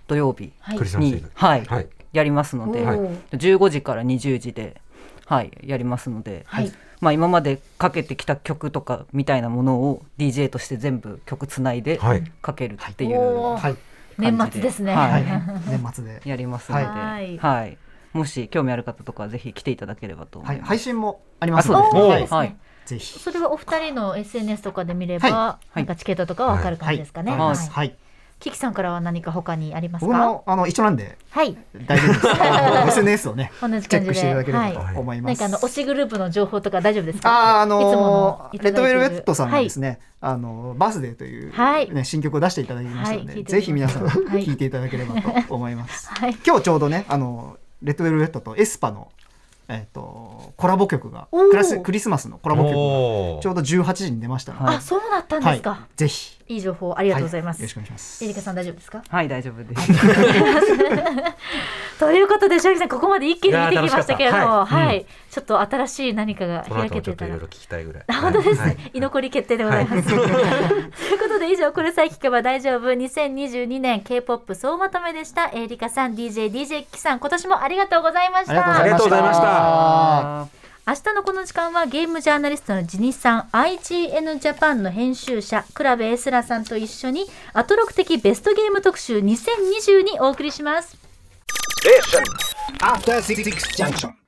土曜日に
ブ
はい、
はい。
やりますので、
おー
15時から20時ではいやりますので、
はい。
まあ今までかけてきた曲とかみたいなものを DJ として全部曲つないで
はい。
かけるっていう
はい。
年末ですね。
は
はいい。年末で。*laughs*
やりますので、
はい。
はい、もし興味ある方とかはぜひ来ていただければと思
はいい
ます。
配信もありますので、
おー。
はい。
はい。
ぜひ。
それはお二人の SNS とかで見れば、
は
なんかチケットとかわかる感じですかね、
はい。
はい。
はい。
キキさんからは何か他にあります
僕
か
もあの一緒なんで。
はい。
大丈夫です。あの SNS をね *laughs*
同じ
チェッ
感じで
クしていただければ
はい。
と思います。
何かあの推しグループの情報とか大丈夫ですか？
あーあ
いつも
のレッドベルベットさんがですね、あのバースデーという、
はい。
ね新曲を出していただきましたので、ぜひ皆さん
はい。
聞いていただければと思います。
はい。
今日ちょうどねあのレッドベルベットとエスパのえっ、とコラボ曲がクラスクリスマスのコラボ曲がちょうど18時に出ましたので、
はい
あそうだったんですか、
はい、ぜひ
い、い情報ありがとうございます、
はよろしくお願いします。
エリカさん大丈夫ですか？
はい、大丈夫です。
ということで、シャギさん、ここまで一気に見てきましたけれども、はい、
はい
ちょっと新しい何かが
この
開
後もちょっとい
けてたら
ろいろ聞きたいぐらい。
あ本当ですね、
はい。
居 *laughs* 残り決定でございます。ということで以上これさえ聞けば大丈夫。2022年 K-POP 総まとめでした。エリカさん DJ DJ キキさん今年もありがとうございまし
ありがとうご
た
ざいました。
ありがとうございました。
あ
明日のこの時間はゲームジャーナリストのジニさん IGN ジャパンの編集者クラブエスラさんと一緒にアトロク的ベストゲーム特集2020にお送りします
After Six Junction.